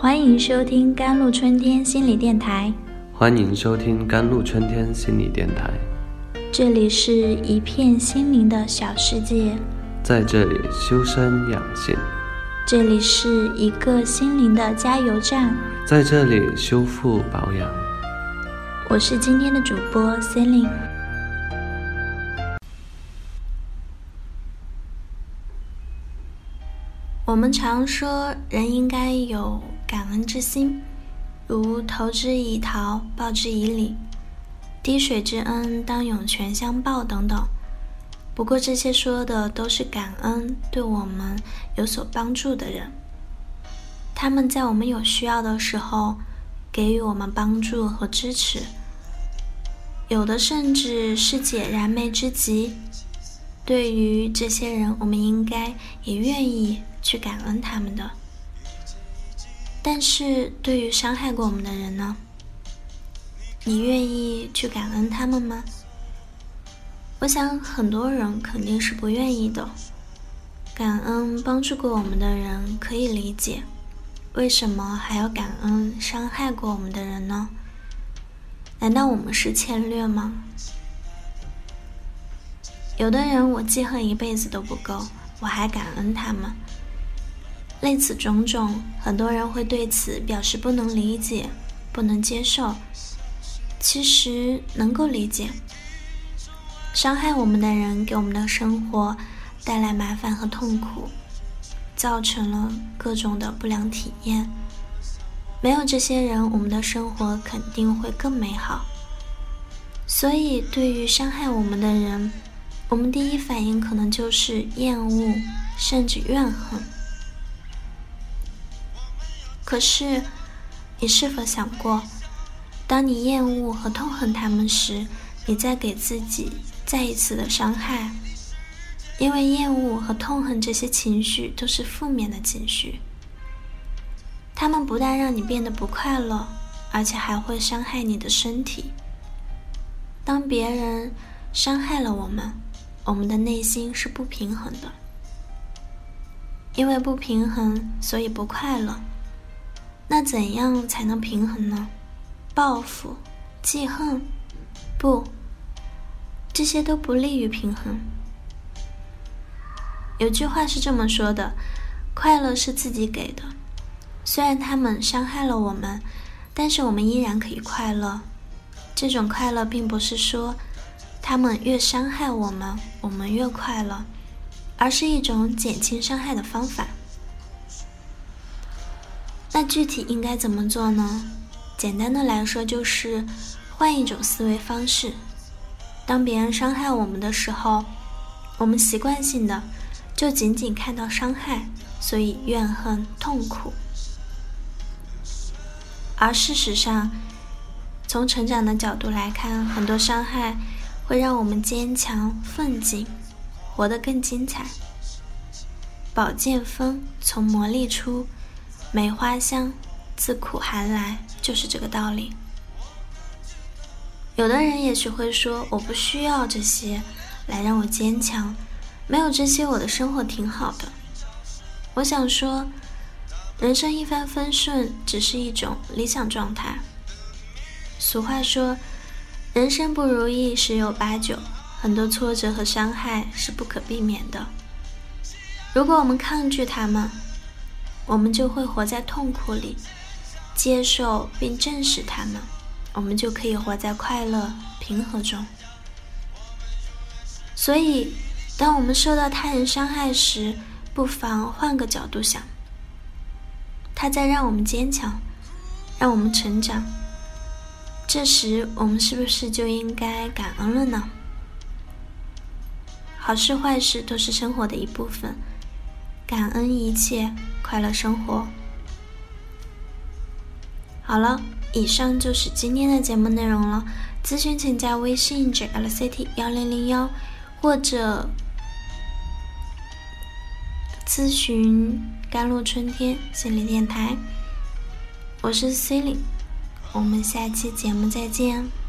欢迎收听甘露春天心理电台。欢迎收听甘露春天心理电台。这里是一片心灵的小世界，在这里修身养性，这里是一个心灵的加油站，在这里修复保养。我是今天的主播 Celine。我们常说，人应该有感恩之心，如投之以桃，报之以李，滴水之恩当涌泉相报等等。不过，这些说的都是感恩对我们有所帮助的人，他们在我们有需要的时候给予我们帮助和支持，有的甚至是解燃眉之急。对于这些人，我们应该也愿意。去感恩他们的，但是对于伤害过我们的人呢？你愿意去感恩他们吗？我想很多人肯定是不愿意的。感恩帮助过我们的人可以理解，为什么还要感恩伤害过我们的人呢？难道我们是欠略吗？有的人我记恨一辈子都不够，我还感恩他们。类此种种，很多人会对此表示不能理解、不能接受。其实能够理解，伤害我们的人给我们的生活带来麻烦和痛苦，造成了各种的不良体验。没有这些人，我们的生活肯定会更美好。所以，对于伤害我们的人，我们第一反应可能就是厌恶，甚至怨恨。可是，你是否想过，当你厌恶和痛恨他们时，你在给自己再一次的伤害？因为厌恶和痛恨这些情绪都是负面的情绪，他们不但让你变得不快乐，而且还会伤害你的身体。当别人伤害了我们，我们的内心是不平衡的，因为不平衡，所以不快乐。那怎样才能平衡呢？报复、记恨，不，这些都不利于平衡。有句话是这么说的：快乐是自己给的，虽然他们伤害了我们，但是我们依然可以快乐。这种快乐并不是说他们越伤害我们，我们越快乐，而是一种减轻伤害的方法。那具体应该怎么做呢？简单的来说，就是换一种思维方式。当别人伤害我们的时候，我们习惯性的就仅仅看到伤害，所以怨恨、痛苦。而事实上，从成长的角度来看，很多伤害会让我们坚强、奋进，活得更精彩。宝剑锋从磨砺出。梅花香自苦寒来，就是这个道理。有的人也许会说：“我不需要这些来让我坚强，没有这些，我的生活挺好的。”我想说，人生一帆风顺只是一种理想状态。俗话说：“人生不如意十有八九，很多挫折和伤害是不可避免的。如果我们抗拒他们，我们就会活在痛苦里，接受并正视他们，我们就可以活在快乐平和中。所以，当我们受到他人伤害时，不妨换个角度想，他在让我们坚强，让我们成长。这时，我们是不是就应该感恩了呢？好事坏事都是生活的一部分。感恩一切，快乐生活。好了，以上就是今天的节目内容了。咨询请加微信 jlct 幺零零幺，或者咨询甘露春天心理电台。我是 c e l i n e 我们下期节目再见。